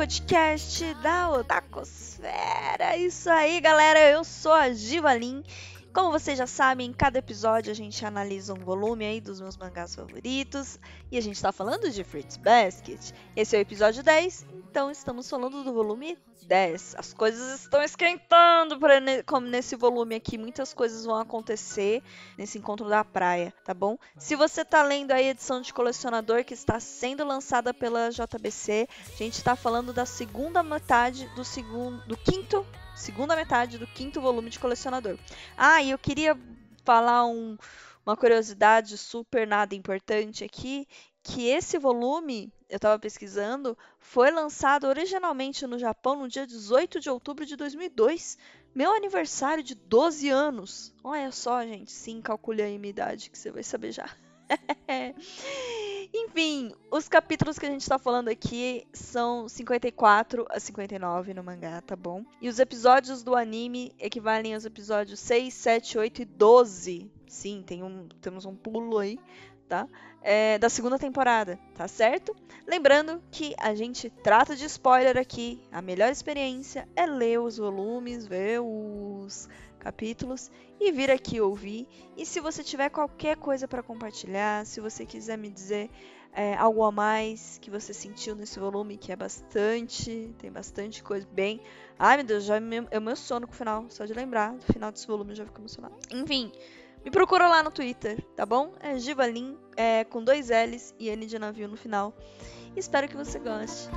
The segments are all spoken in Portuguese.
podcast da Otakosfera. Isso aí, galera. Eu sou a Givalin. Como vocês já sabem, em cada episódio a gente analisa um volume aí dos meus mangás favoritos. E a gente tá falando de Fruits Basket. Esse é o episódio 10, então estamos falando do volume 10. As coisas estão esquentando para como nesse volume aqui, muitas coisas vão acontecer nesse encontro da praia, tá bom? Se você tá lendo a edição de colecionador que está sendo lançada pela JBC, a gente está falando da segunda metade do segundo do quinto, segunda metade do quinto volume de colecionador. Ah, e eu queria falar um uma curiosidade super nada importante aqui, que esse volume, eu estava pesquisando, foi lançado originalmente no Japão no dia 18 de outubro de 2002, meu aniversário de 12 anos. Olha só, gente, sim, calcule aí minha idade, que você vai saber já. Enfim, os capítulos que a gente está falando aqui são 54 a 59 no mangá, tá bom? E os episódios do anime equivalem aos episódios 6, 7, 8 e 12. Sim, tem um, temos um pulo aí tá? É, da segunda temporada, tá certo? Lembrando que a gente trata de spoiler aqui. A melhor experiência é ler os volumes, ver os capítulos e vir aqui ouvir. E se você tiver qualquer coisa para compartilhar, se você quiser me dizer é, algo a mais que você sentiu nesse volume, que é bastante, tem bastante coisa bem. Ai meu Deus, já me emociono com o final, só de lembrar do final desse volume eu já fico emocionado. Enfim. Me procura lá no Twitter, tá bom? É Givalin, é, com dois L's e N de navio no final. Espero que você goste.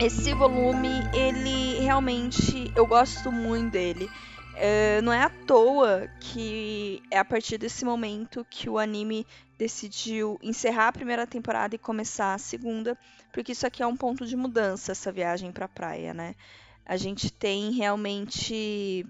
Esse volume, ele realmente. Eu gosto muito dele. É, não é à toa que é a partir desse momento que o anime decidiu encerrar a primeira temporada e começar a segunda, porque isso aqui é um ponto de mudança, essa viagem para a praia, né? A gente tem realmente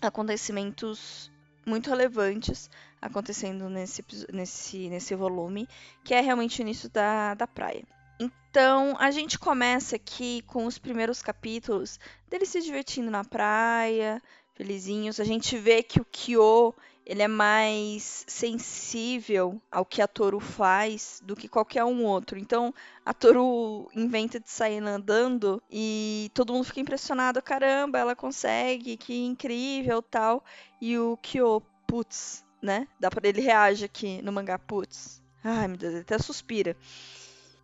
acontecimentos muito relevantes acontecendo nesse, nesse, nesse volume, que é realmente o início da, da praia. Então, a gente começa aqui com os primeiros capítulos dele se divertindo na praia, felizinhos. A gente vê que o Kyo, ele é mais sensível ao que a Toru faz do que qualquer um outro. Então, a Toru inventa de sair andando e todo mundo fica impressionado, caramba, ela consegue, que incrível, tal. E o Kyo, putz, né? Dá para ele reage aqui no mangá, putz. Ai, meu Deus, ele até suspira.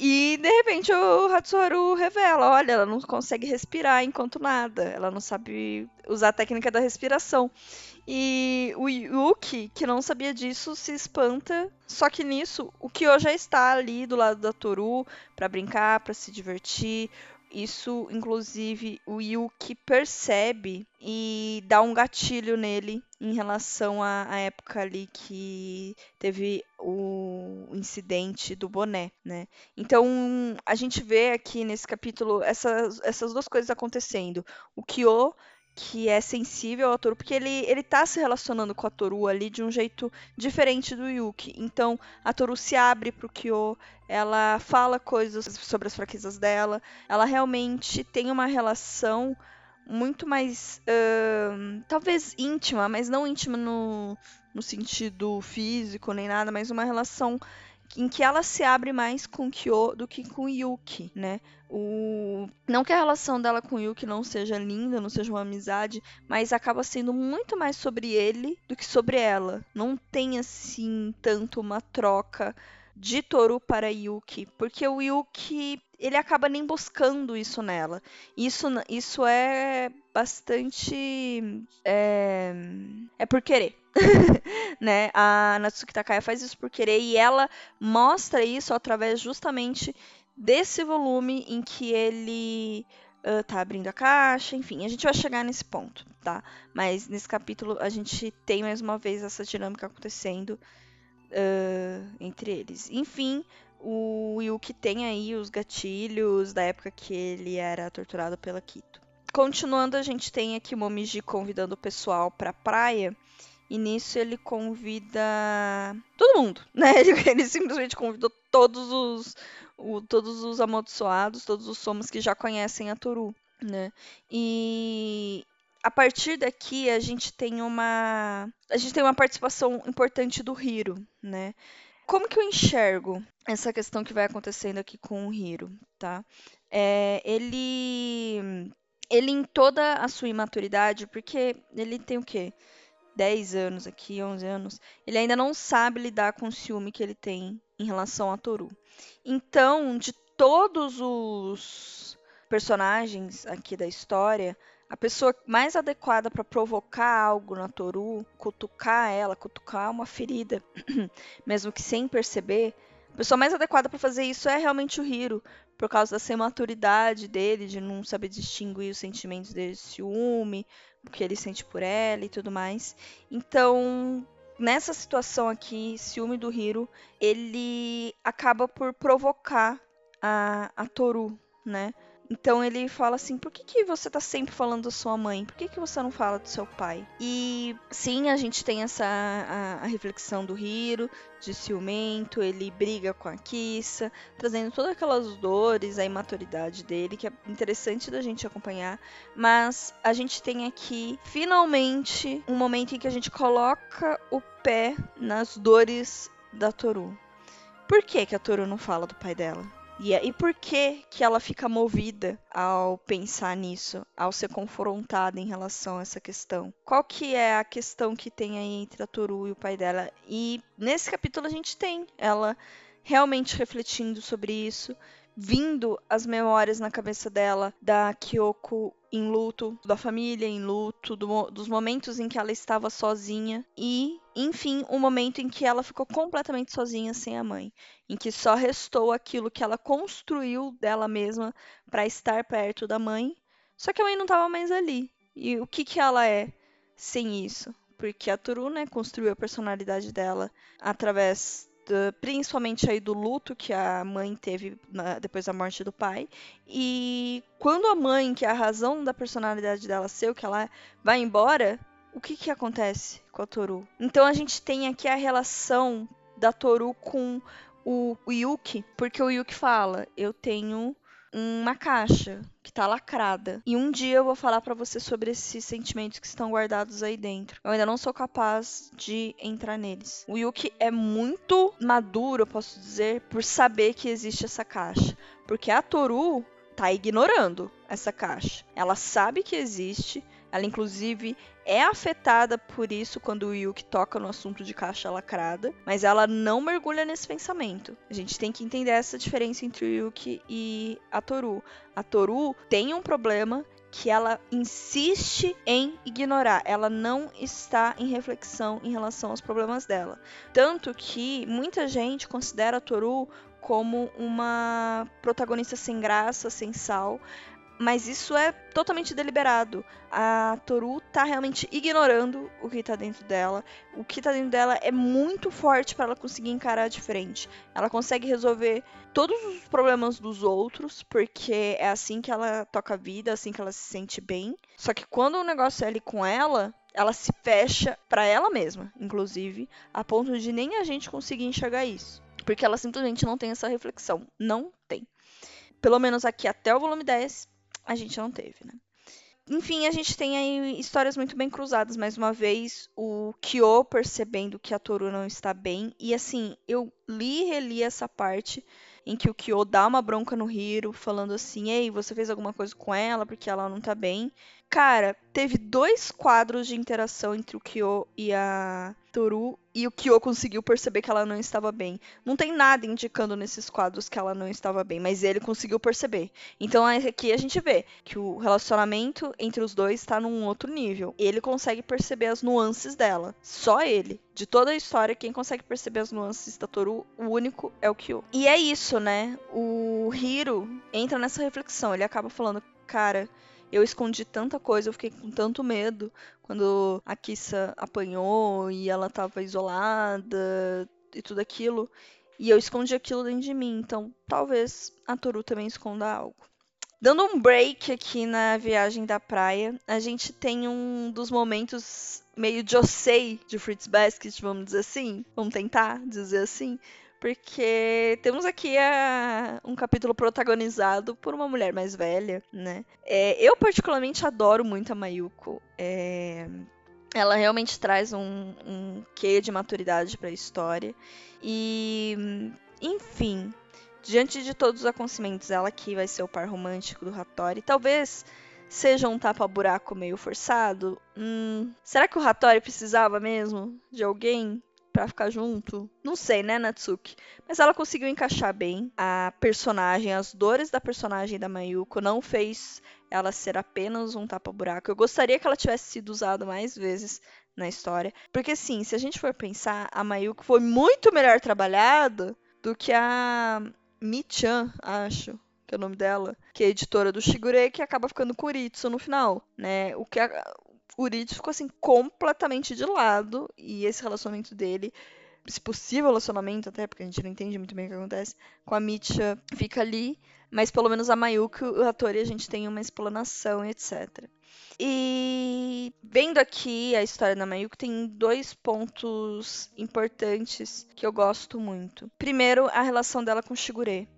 E de repente o Hatsuharu revela: olha, ela não consegue respirar enquanto nada, ela não sabe usar a técnica da respiração. E o Yuki, que não sabia disso, se espanta. Só que nisso, o Kyo já está ali do lado da Toru para brincar, para se divertir. Isso, inclusive, o Yuki percebe e dá um gatilho nele em relação à, à época ali que teve o incidente do boné, né? Então, a gente vê aqui nesse capítulo essas, essas duas coisas acontecendo. O Kyo que é sensível ao Toru, porque ele, ele tá se relacionando com a Toru ali de um jeito diferente do Yuki. Então, a Toru se abre pro Kyo, ela fala coisas sobre as fraquezas dela, ela realmente tem uma relação muito mais, uh, talvez íntima, mas não íntima no, no sentido físico nem nada, mas uma relação em que ela se abre mais com Kyo do que com Yuki, né? O... Não que a relação dela com Yuki não seja linda, não seja uma amizade, mas acaba sendo muito mais sobre ele do que sobre ela. Não tem assim tanto uma troca de Toru para Yuki, porque o Yuki ele acaba nem buscando isso nela. Isso, isso é bastante. É, é por querer. né? A Natsuki Takaya faz isso por querer e ela mostra isso através justamente desse volume em que ele uh, tá abrindo a caixa, enfim, a gente vai chegar nesse ponto, tá? Mas nesse capítulo a gente tem mais uma vez essa dinâmica acontecendo uh, entre eles. Enfim, o Yuki tem aí os gatilhos da época que ele era torturado pela Kito. Continuando, a gente tem aqui o Momiji convidando o pessoal pra praia E nisso ele convida todo mundo, né? Ele, ele simplesmente convidou todos os, o, todos os amaldiçoados, todos os somos que já conhecem a Toru, né? E a partir daqui a gente tem uma a gente tem uma participação importante do Hiro, né? Como que eu enxergo essa questão que vai acontecendo aqui com o Hiro, tá? É, ele ele em toda a sua imaturidade, porque ele tem o quê? 10 anos aqui, 11 anos, ele ainda não sabe lidar com o ciúme que ele tem em relação a Toru. Então, de todos os personagens aqui da história, a pessoa mais adequada para provocar algo na Toru, cutucar ela, cutucar uma ferida, mesmo que sem perceber, pessoa mais adequada para fazer isso é realmente o Hiro, por causa dessa imaturidade dele, de não saber distinguir os sentimentos dele, ciúme, o que ele sente por ela e tudo mais. Então, nessa situação aqui, ciúme do Hiro, ele acaba por provocar a, a Toru, né? Então ele fala assim: por que, que você tá sempre falando da sua mãe? Por que, que você não fala do seu pai? E sim, a gente tem essa a, a reflexão do Hiro, de ciumento, ele briga com a Kissa, trazendo todas aquelas dores, a imaturidade dele, que é interessante da gente acompanhar. Mas a gente tem aqui, finalmente, um momento em que a gente coloca o pé nas dores da Toru. Por que, que a Toru não fala do pai dela? E, e por que que ela fica movida ao pensar nisso, ao ser confrontada em relação a essa questão? Qual que é a questão que tem aí entre a Toru e o pai dela? E nesse capítulo a gente tem ela realmente refletindo sobre isso, vindo as memórias na cabeça dela da Kyoko em luto, da família em luto, do, dos momentos em que ela estava sozinha e, enfim, o momento em que ela ficou completamente sozinha sem a mãe, em que só restou aquilo que ela construiu dela mesma para estar perto da mãe, só que a mãe não estava mais ali. E o que que ela é sem isso? Porque a Turu, né, construiu a personalidade dela através principalmente aí do luto que a mãe teve na, depois da morte do pai. E quando a mãe, que é a razão da personalidade dela ser o que ela é, vai embora, o que que acontece com a Toru? Então a gente tem aqui a relação da Toru com o, o Yuki, porque o Yuki fala: "Eu tenho uma caixa que tá lacrada. E um dia eu vou falar para você sobre esses sentimentos que estão guardados aí dentro. Eu ainda não sou capaz de entrar neles. O Yuki é muito maduro, eu posso dizer, por saber que existe essa caixa. Porque a Toru tá ignorando essa caixa. Ela sabe que existe, ela, inclusive, é afetada por isso quando o Yuki toca no assunto de caixa lacrada, mas ela não mergulha nesse pensamento. A gente tem que entender essa diferença entre o Yuki e a Toru. A Toru tem um problema que ela insiste em ignorar. Ela não está em reflexão em relação aos problemas dela. Tanto que muita gente considera a Toru como uma protagonista sem graça, sem sal mas isso é totalmente deliberado. A Toru tá realmente ignorando o que tá dentro dela. O que tá dentro dela é muito forte para ela conseguir encarar de frente. Ela consegue resolver todos os problemas dos outros, porque é assim que ela toca a vida, é assim que ela se sente bem. Só que quando o negócio é ali com ela, ela se fecha para ela mesma, inclusive, a ponto de nem a gente conseguir enxergar isso. Porque ela simplesmente não tem essa reflexão. Não tem. Pelo menos aqui até o volume 10, a gente não teve, né? Enfim, a gente tem aí histórias muito bem cruzadas. Mais uma vez, o Kyo percebendo que a Toru não está bem. E assim, eu li e reli essa parte em que o Kyo dá uma bronca no Hiro, falando assim: Ei, você fez alguma coisa com ela porque ela não tá bem. Cara, teve dois quadros de interação entre o Kyo e a Toru e o Kyo conseguiu perceber que ela não estava bem. Não tem nada indicando nesses quadros que ela não estava bem, mas ele conseguiu perceber. Então aqui a gente vê que o relacionamento entre os dois está num outro nível. Ele consegue perceber as nuances dela. Só ele. De toda a história, quem consegue perceber as nuances da Toru, o único é o Kyo. E é isso, né? O Hiro entra nessa reflexão. Ele acaba falando, cara, eu escondi tanta coisa, eu fiquei com tanto medo quando a Kissa apanhou e ela tava isolada e tudo aquilo. E eu escondi aquilo dentro de mim, então talvez a Toru também esconda algo. Dando um break aqui na viagem da praia, a gente tem um dos momentos meio Josei de Fruits Basket, vamos dizer assim. Vamos tentar dizer assim. Porque temos aqui a, um capítulo protagonizado por uma mulher mais velha, né? É, eu particularmente adoro muito a Mayuko. É, ela realmente traz um, um quê de maturidade para a história. E, enfim, diante de todos os acontecimentos, ela que vai ser o par romântico do Hattori, talvez seja um tapa-buraco meio forçado. Hum, será que o Hattori precisava mesmo de alguém para ficar junto? Não sei, né, Natsuki? Mas ela conseguiu encaixar bem a personagem, as dores da personagem da Mayuko não fez ela ser apenas um tapa-buraco. Eu gostaria que ela tivesse sido usada mais vezes na história, porque sim, se a gente for pensar, a Mayuko foi muito melhor trabalhada do que a Mi-chan, acho que é o nome dela, que é editora do Shigure, que acaba ficando com o Uritsu no final, né? O que a, o Uritsu ficou assim completamente de lado e esse relacionamento dele, esse possível relacionamento até, porque a gente não entende muito bem o que acontece, com a Mitcha fica ali, mas pelo menos a Mayuki, o Hattori, a gente tem uma explanação, etc. E vendo aqui a história da Mayuki, tem dois pontos importantes que eu gosto muito. Primeiro, a relação dela com Shigure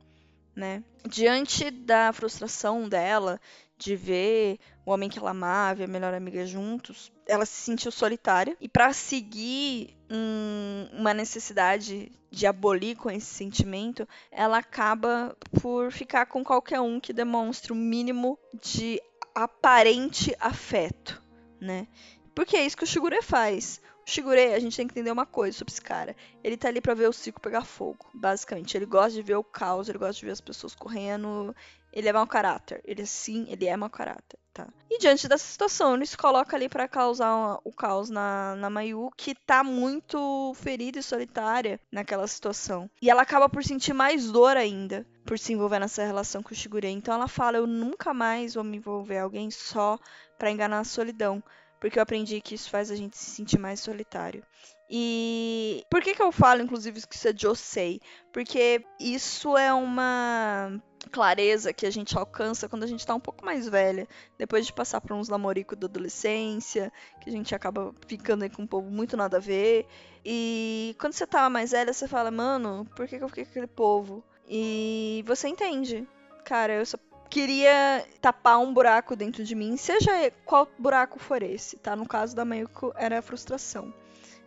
né? Diante da frustração dela de ver o homem que ela amava e a melhor amiga juntos, ela se sentiu solitária e para seguir um, uma necessidade de abolir com esse sentimento, ela acaba por ficar com qualquer um que demonstre o um mínimo de aparente afeto, né? Porque é isso que o Shigure faz. Shigure, a gente tem que entender uma coisa sobre esse cara. Ele tá ali pra ver o ciclo pegar fogo, basicamente. Ele gosta de ver o caos, ele gosta de ver as pessoas correndo. Ele é mau caráter. Ele sim, ele é mau caráter, tá? E diante dessa situação, ele se coloca ali para causar o caos na, na Mayu, que tá muito ferida e solitária naquela situação. E ela acaba por sentir mais dor ainda por se envolver nessa relação com o Shigure. Então ela fala: Eu nunca mais vou me envolver alguém só para enganar a solidão porque eu aprendi que isso faz a gente se sentir mais solitário. E por que, que eu falo, inclusive, que isso é Josei? Porque isso é uma clareza que a gente alcança quando a gente tá um pouco mais velha, depois de passar por uns namoricos da adolescência, que a gente acaba ficando aí com um povo muito nada a ver. E quando você tá mais velha, você fala, mano, por que, que eu fiquei com aquele povo? E você entende. Cara, eu só queria tapar um buraco dentro de mim, seja qual buraco for esse, tá? No caso da Mayuko era a frustração.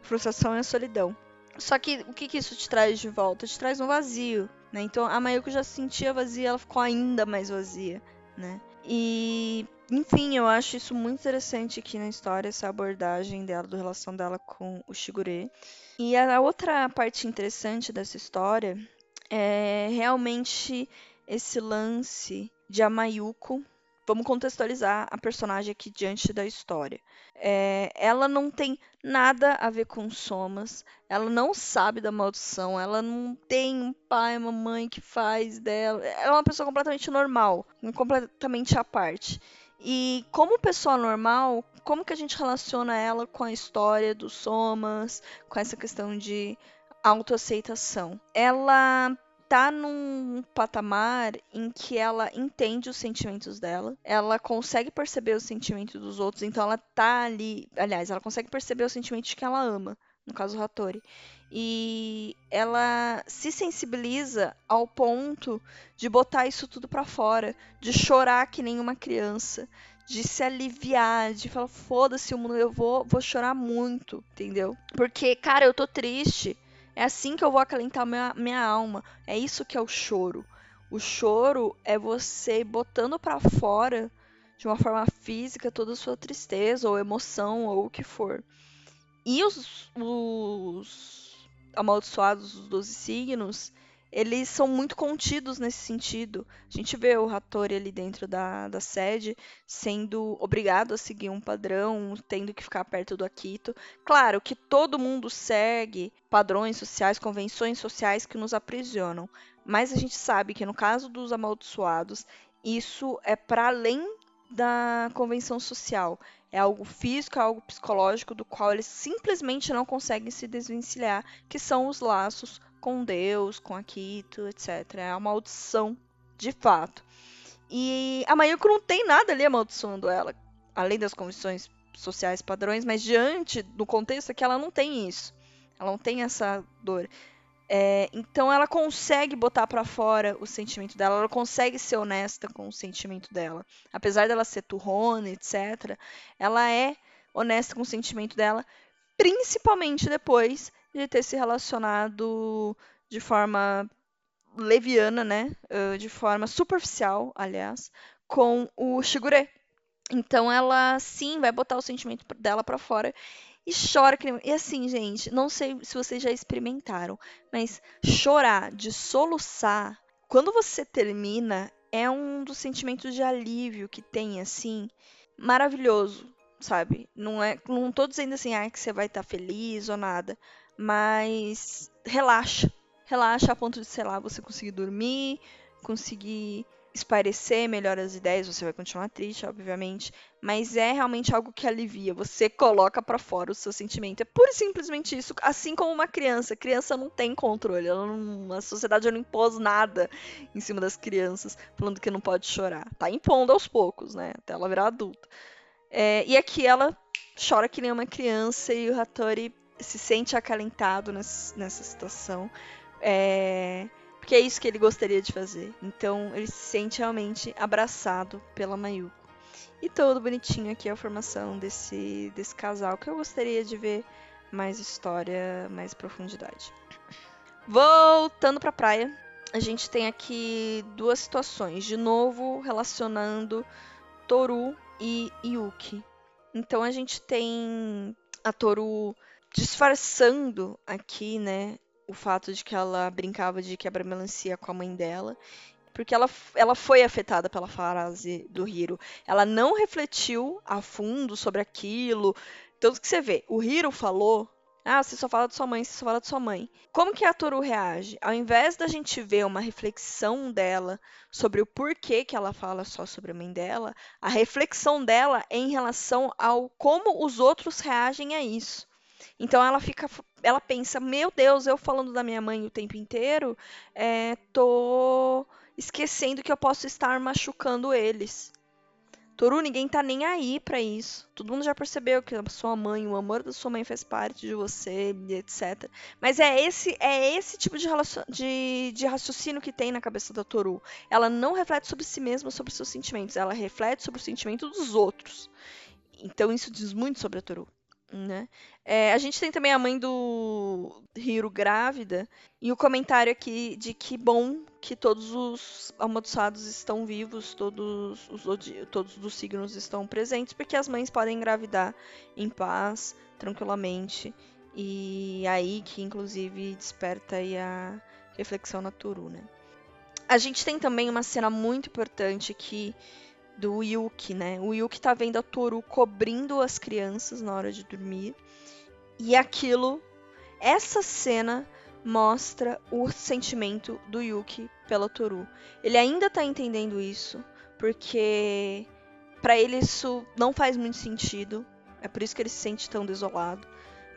frustração é a solidão. Só que o que, que isso te traz de volta? Te traz um vazio, né? Então a Mayuko já se sentia vazia, ela ficou ainda mais vazia, né? E, enfim, eu acho isso muito interessante aqui na história, essa abordagem dela, da relação dela com o Shigure. E a outra parte interessante dessa história é realmente esse lance de Amayuko. Vamos contextualizar a personagem aqui diante da história. É, ela não tem nada a ver com somas, ela não sabe da maldição, ela não tem um pai, uma mãe que faz dela. Ela é uma pessoa completamente normal, completamente à parte. E como pessoa normal, como que a gente relaciona ela com a história dos somas, com essa questão de autoaceitação? Ela tá num patamar em que ela entende os sentimentos dela, ela consegue perceber os sentimentos dos outros, então ela tá ali, aliás, ela consegue perceber os sentimentos de quem ela ama, no caso o Hattori. E ela se sensibiliza ao ponto de botar isso tudo para fora, de chorar que nem uma criança, de se aliviar, de falar, foda-se o mundo, eu vou, vou chorar muito, entendeu? Porque, cara, eu tô triste. É assim que eu vou acalentar minha, minha alma. É isso que é o choro. O choro é você botando para fora de uma forma física toda a sua tristeza ou emoção ou o que for. E os, os amaldiçoados dos 12 signos, eles são muito contidos nesse sentido. A gente vê o Hattori ali dentro da, da sede sendo obrigado a seguir um padrão, tendo que ficar perto do Akito. Claro que todo mundo segue padrões sociais, convenções sociais que nos aprisionam, mas a gente sabe que no caso dos amaldiçoados, isso é para além da convenção social. É algo físico, é algo psicológico do qual eles simplesmente não conseguem se desvencilhar, que são os laços com Deus, com Akito, etc. É uma maldição, de fato. E a Mayuko não tem nada ali amaldiçoando ela, além das convenções sociais padrões, mas diante do contexto é que ela não tem isso. Ela não tem essa dor. É, então ela consegue botar para fora o sentimento dela, ela consegue ser honesta com o sentimento dela. Apesar dela ser turrona, etc., ela é honesta com o sentimento dela, principalmente depois de ter se relacionado de forma leviana, né? de forma superficial, aliás, com o Shigure. Então ela sim vai botar o sentimento dela para fora e chora. E assim, gente, não sei se vocês já experimentaram, mas chorar, de soluçar, quando você termina, é um dos sentimentos de alívio que tem, assim, maravilhoso, sabe? Não é, não tô dizendo assim, ah, que você vai estar tá feliz ou nada, mas relaxa. Relaxa a ponto de, sei lá, você conseguir dormir, conseguir esparecer melhor as ideias, você vai continuar triste, obviamente, mas é realmente algo que alivia. Você coloca para fora o seu sentimento. É pura e simplesmente isso, assim como uma criança. Criança não tem controle, não, a sociedade não impôs nada em cima das crianças, falando que não pode chorar. Tá impondo aos poucos, né? Até ela virar adulta. É, e aqui ela chora que nem uma criança e o Hattori se sente acalentado nessa, nessa situação. É, porque é isso que ele gostaria de fazer. Então ele se sente realmente abraçado pela Mayuko. E todo bonitinho aqui a formação desse, desse casal que eu gostaria de ver mais história, mais profundidade. Voltando pra praia, a gente tem aqui duas situações, de novo relacionando Toru e Yuki. Então a gente tem a Toru disfarçando aqui, né, o fato de que ela brincava de quebra-melancia com a mãe dela. Porque ela, ela foi afetada pela frase do Hiro. Ela não refletiu a fundo sobre aquilo. Tanto que você vê, o Hiro falou ah, você só fala de sua mãe, você só fala de sua mãe. Como que a Toru reage? Ao invés da gente ver uma reflexão dela sobre o porquê que ela fala só sobre a mãe dela, a reflexão dela é em relação ao como os outros reagem a isso. Então ela fica, ela pensa, meu Deus, eu falando da minha mãe o tempo inteiro, é, tô esquecendo que eu posso estar machucando eles. Toru, ninguém tá nem aí para isso. Todo mundo já percebeu que a sua mãe, o amor da sua mãe faz parte de você, etc. Mas é esse é esse tipo de, de, de raciocínio que tem na cabeça da Toru. Ela não reflete sobre si mesma, sobre seus sentimentos. Ela reflete sobre o sentimento dos outros. Então isso diz muito sobre a Toru. Né? É, a gente tem também a mãe do Hiro grávida e o comentário aqui de que bom que todos os amaldiçoados estão vivos, todos os todos os signos estão presentes, porque as mães podem engravidar em paz, tranquilamente, e aí que inclusive desperta a reflexão na Turu, né? A gente tem também uma cena muito importante que do Yuki, né? O Yuki tá vendo a Toru cobrindo as crianças na hora de dormir. E aquilo, essa cena mostra o sentimento do Yuki pela Toru. Ele ainda tá entendendo isso, porque para ele isso não faz muito sentido. É por isso que ele se sente tão desolado.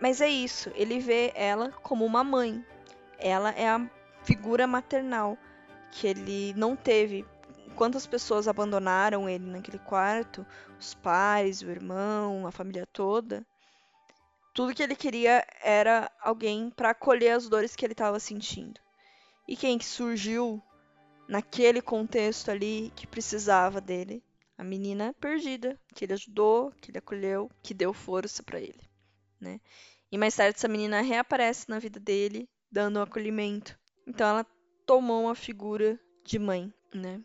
Mas é isso, ele vê ela como uma mãe. Ela é a figura maternal que ele não teve quantas pessoas abandonaram ele naquele quarto, os pais, o irmão, a família toda. Tudo que ele queria era alguém para acolher as dores que ele estava sentindo. E quem que surgiu naquele contexto ali que precisava dele? A menina perdida, que ele ajudou, que ele acolheu, que deu força para ele, né? E mais tarde essa menina reaparece na vida dele, dando um acolhimento. Então ela tomou uma figura de mãe, né?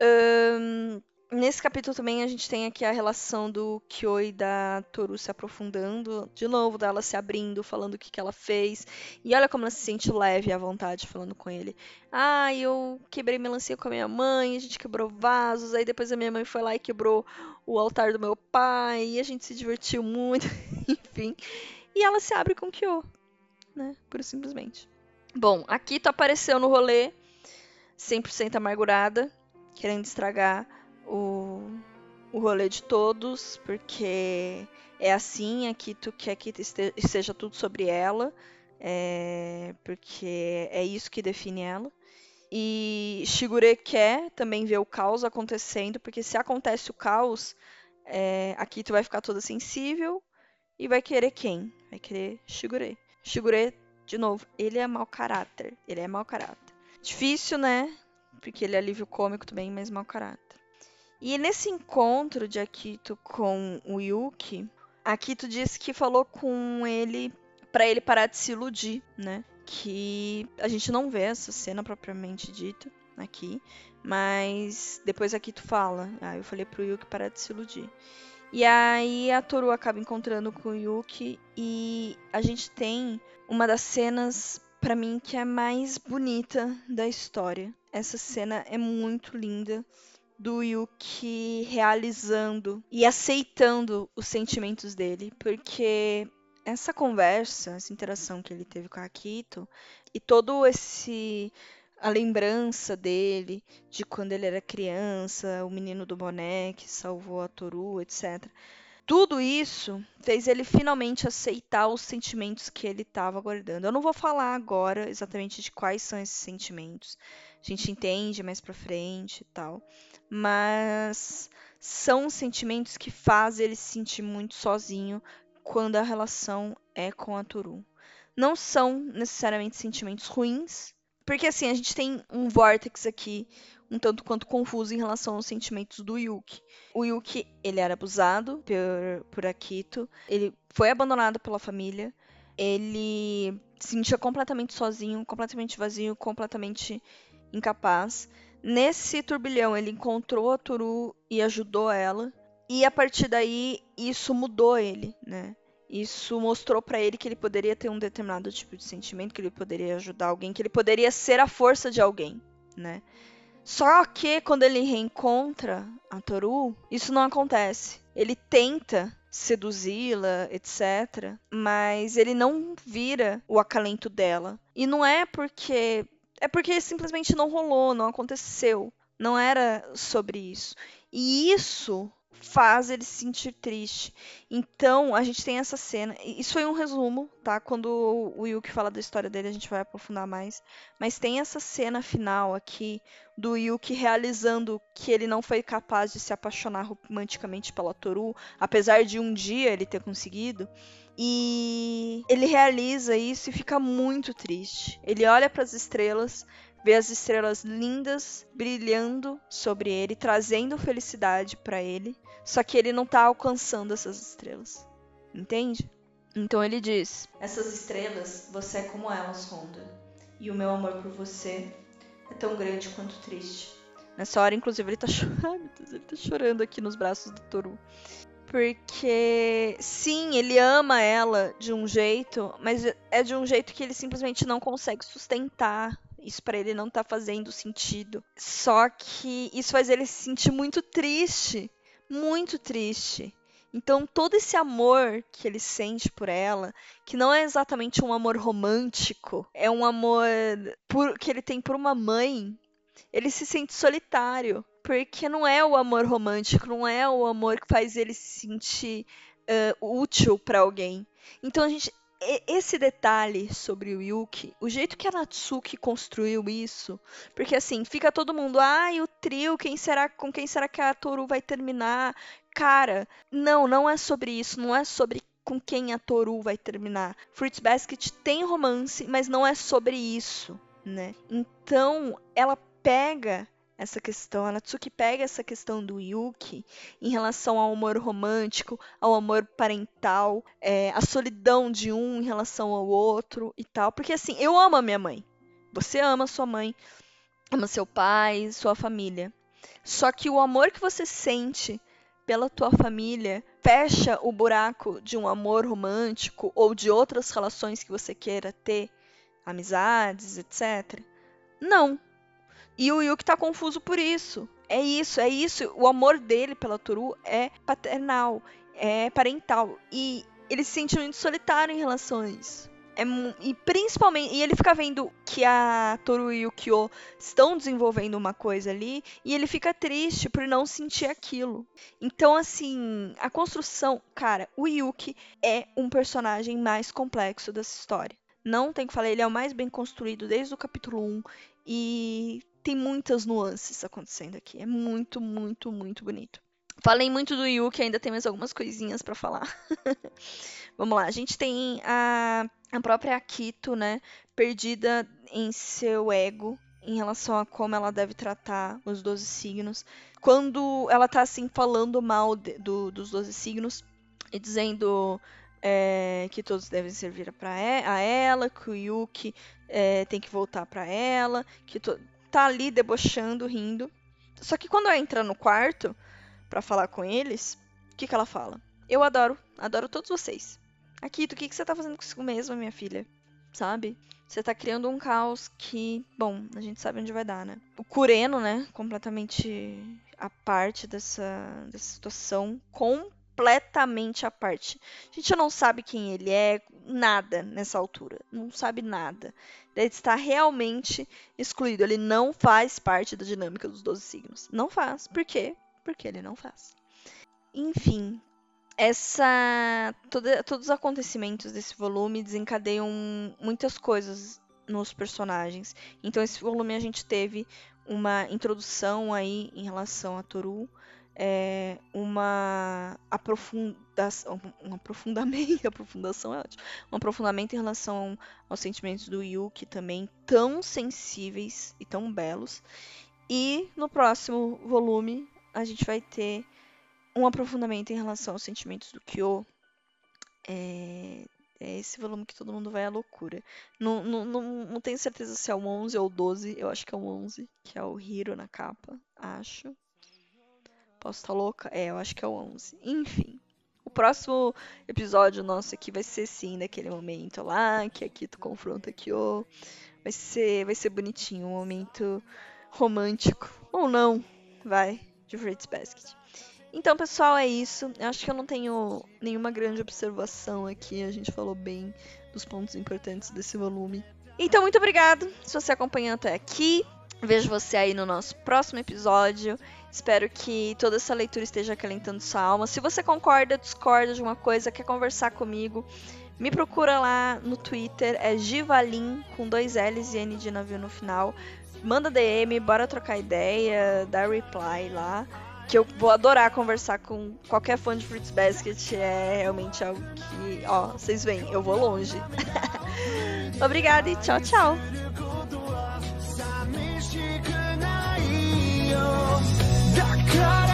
Um, nesse capítulo também a gente tem aqui a relação do Kyo e da Toru se aprofundando, de novo, dela se abrindo, falando o que, que ela fez. E olha como ela se sente leve à vontade falando com ele. Ah, eu quebrei melancia com a minha mãe, a gente quebrou vasos, aí depois a minha mãe foi lá e quebrou o altar do meu pai, e a gente se divertiu muito, enfim. E ela se abre com o Kyo, né? Pura simplesmente. Bom, aqui tu apareceu no rolê 100% amargurada, querendo estragar o, o rolê de todos, porque é assim, aqui tu quer que seja tudo sobre ela, é, porque é isso que define ela. E Shigure quer também ver o caos acontecendo, porque se acontece o caos, é, aqui tu vai ficar toda sensível e vai querer quem? Vai querer Shigure. Shigure, de novo, ele é mau caráter. Ele é mau caráter. Difícil, né? Porque ele é alívio cômico também, mas mau caráter. E nesse encontro de Akito com o Yuki, Akito disse que falou com ele para ele parar de se iludir, né? Que a gente não vê essa cena propriamente dita aqui, mas depois Akito fala. Ah, eu falei pro Yuki parar de se iludir. E aí a Toru acaba encontrando com o Yuki e a gente tem uma das cenas para mim que é mais bonita da história. Essa cena é muito linda do Yuki realizando e aceitando os sentimentos dele, porque essa conversa, essa interação que ele teve com a Akito e todo esse a lembrança dele de quando ele era criança, o menino do boné que salvou a Toru, etc. Tudo isso fez ele finalmente aceitar os sentimentos que ele estava guardando. Eu não vou falar agora exatamente de quais são esses sentimentos. A gente entende mais para frente e tal, mas são sentimentos que fazem ele se sentir muito sozinho quando a relação é com a Toru. Não são necessariamente sentimentos ruins, porque assim, a gente tem um vórtex aqui um tanto quanto confuso em relação aos sentimentos do Yuki. O Yuki, ele era abusado por, por Akito, ele foi abandonado pela família, ele se sentia completamente sozinho, completamente vazio, completamente incapaz. Nesse turbilhão, ele encontrou a Toru e ajudou ela. E a partir daí, isso mudou ele, né? Isso mostrou para ele que ele poderia ter um determinado tipo de sentimento, que ele poderia ajudar alguém, que ele poderia ser a força de alguém, né? Só que quando ele reencontra a Toru, isso não acontece. Ele tenta seduzi-la, etc, mas ele não vira o acalento dela. E não é porque é porque simplesmente não rolou, não aconteceu. Não era sobre isso. E isso faz ele se sentir triste. Então, a gente tem essa cena. Isso foi um resumo, tá? Quando o Yuki fala da história dele, a gente vai aprofundar mais. Mas tem essa cena final aqui do Yuki realizando que ele não foi capaz de se apaixonar romanticamente pela Toru, apesar de um dia ele ter conseguido. E ele realiza isso e fica muito triste. Ele olha para as estrelas, vê as estrelas lindas brilhando sobre ele, trazendo felicidade para ele. Só que ele não tá alcançando essas estrelas. Entende? Então ele diz: Essas estrelas, você é como elas, Honda. E o meu amor por você é tão grande quanto triste. Nessa hora, inclusive, ele tá chorando. Ele tá chorando aqui nos braços do Toru. Porque, sim, ele ama ela de um jeito, mas é de um jeito que ele simplesmente não consegue sustentar. Isso para ele não tá fazendo sentido. Só que isso faz ele se sentir muito triste muito triste. Então, todo esse amor que ele sente por ela, que não é exatamente um amor romântico, é um amor por, que ele tem por uma mãe, ele se sente solitário. Porque não é o amor romântico, não é o amor que faz ele se sentir uh, útil para alguém. Então, a gente esse detalhe sobre o Yuki, o jeito que a Natsuki construiu isso, porque assim, fica todo mundo, ai, ah, o trio, quem será, com quem será que a Toru vai terminar? Cara, não, não é sobre isso, não é sobre com quem a Toru vai terminar. Fruits Basket tem romance, mas não é sobre isso, né? Então, ela pega essa questão, a Natsuki pega essa questão do Yuki em relação ao amor romântico, ao amor parental, é, a solidão de um em relação ao outro e tal. Porque assim, eu amo a minha mãe. Você ama sua mãe, ama seu pai, sua família. Só que o amor que você sente pela tua família fecha o buraco de um amor romântico ou de outras relações que você queira ter, amizades, etc. Não, e o Yuki tá confuso por isso. É isso, é isso. O amor dele pela Toru é paternal, é parental. E ele se sente muito solitário em relação a isso. É, e principalmente, e ele fica vendo que a Toru e o Kyo estão desenvolvendo uma coisa ali, e ele fica triste por não sentir aquilo. Então, assim, a construção, cara, o Yuki é um personagem mais complexo dessa história. Não tem que falar, ele é o mais bem construído desde o capítulo 1 e tem muitas nuances acontecendo aqui. É muito, muito, muito bonito. Falei muito do Yuki, ainda tem mais algumas coisinhas para falar. Vamos lá, a gente tem a, a própria Akito, né, perdida em seu ego em relação a como ela deve tratar os 12 signos. Quando ela tá assim falando mal de, do, dos 12 signos e dizendo é, que todos devem servir pra a ela, que o Yuki é, tem que voltar para ela, que to, tá ali debochando, rindo. Só que quando ela entra no quarto para falar com eles, o que, que ela fala? Eu adoro, adoro todos vocês. Akito, o que, que você tá fazendo consigo mesma, minha filha? Sabe? Você tá criando um caos que, bom, a gente sabe onde vai dar, né? O Kureno, né? Completamente a parte dessa, dessa situação. Completamente a parte. A gente não sabe quem ele é, nada nessa altura. Não sabe nada. Ele está realmente excluído. Ele não faz parte da dinâmica dos 12 signos. Não faz. Por quê? Porque ele não faz. Enfim, essa toda, todos os acontecimentos desse volume desencadeiam muitas coisas nos personagens. Então esse volume a gente teve uma introdução aí em relação a Toru, é, uma aprofundação, um aprofundamento, aprofundação é ótimo, um aprofundamento em relação aos sentimentos do Yuki também tão sensíveis e tão belos. E no próximo volume a gente vai ter um aprofundamento em relação aos sentimentos do Kyo. É, é esse volume que todo mundo vai à loucura. Não, não, não, não tenho certeza se é o 11 ou o 12. Eu acho que é o 11, que é o Hiro na capa. Acho. Posso estar louca? É, eu acho que é o 11. Enfim. O próximo episódio nosso aqui vai ser sim daquele momento lá, que aqui tu confronta Kyo. Vai ser, vai ser bonitinho, um momento romântico. Ou não, vai, de Fruits Basket. Então, pessoal, é isso. Eu acho que eu não tenho nenhuma grande observação aqui. A gente falou bem dos pontos importantes desse volume. Então, muito obrigado se você acompanhou até aqui. Vejo você aí no nosso próximo episódio. Espero que toda essa leitura esteja acalentando sua alma. Se você concorda, discorda de uma coisa, quer conversar comigo, me procura lá no Twitter, é Givalin, com dois L's e N de navio no final. Manda DM, bora trocar ideia, dá reply lá que eu vou adorar conversar com qualquer fã de Fruits Basket. É realmente algo que, ó, vocês veem, eu vou longe. Obrigada e tchau, tchau.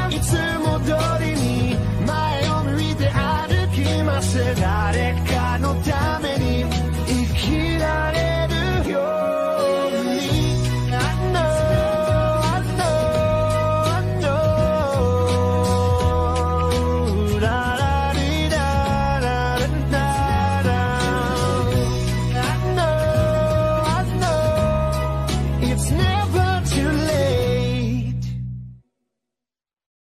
いつも通りに前を向いて歩 気ませだれかのために生きられる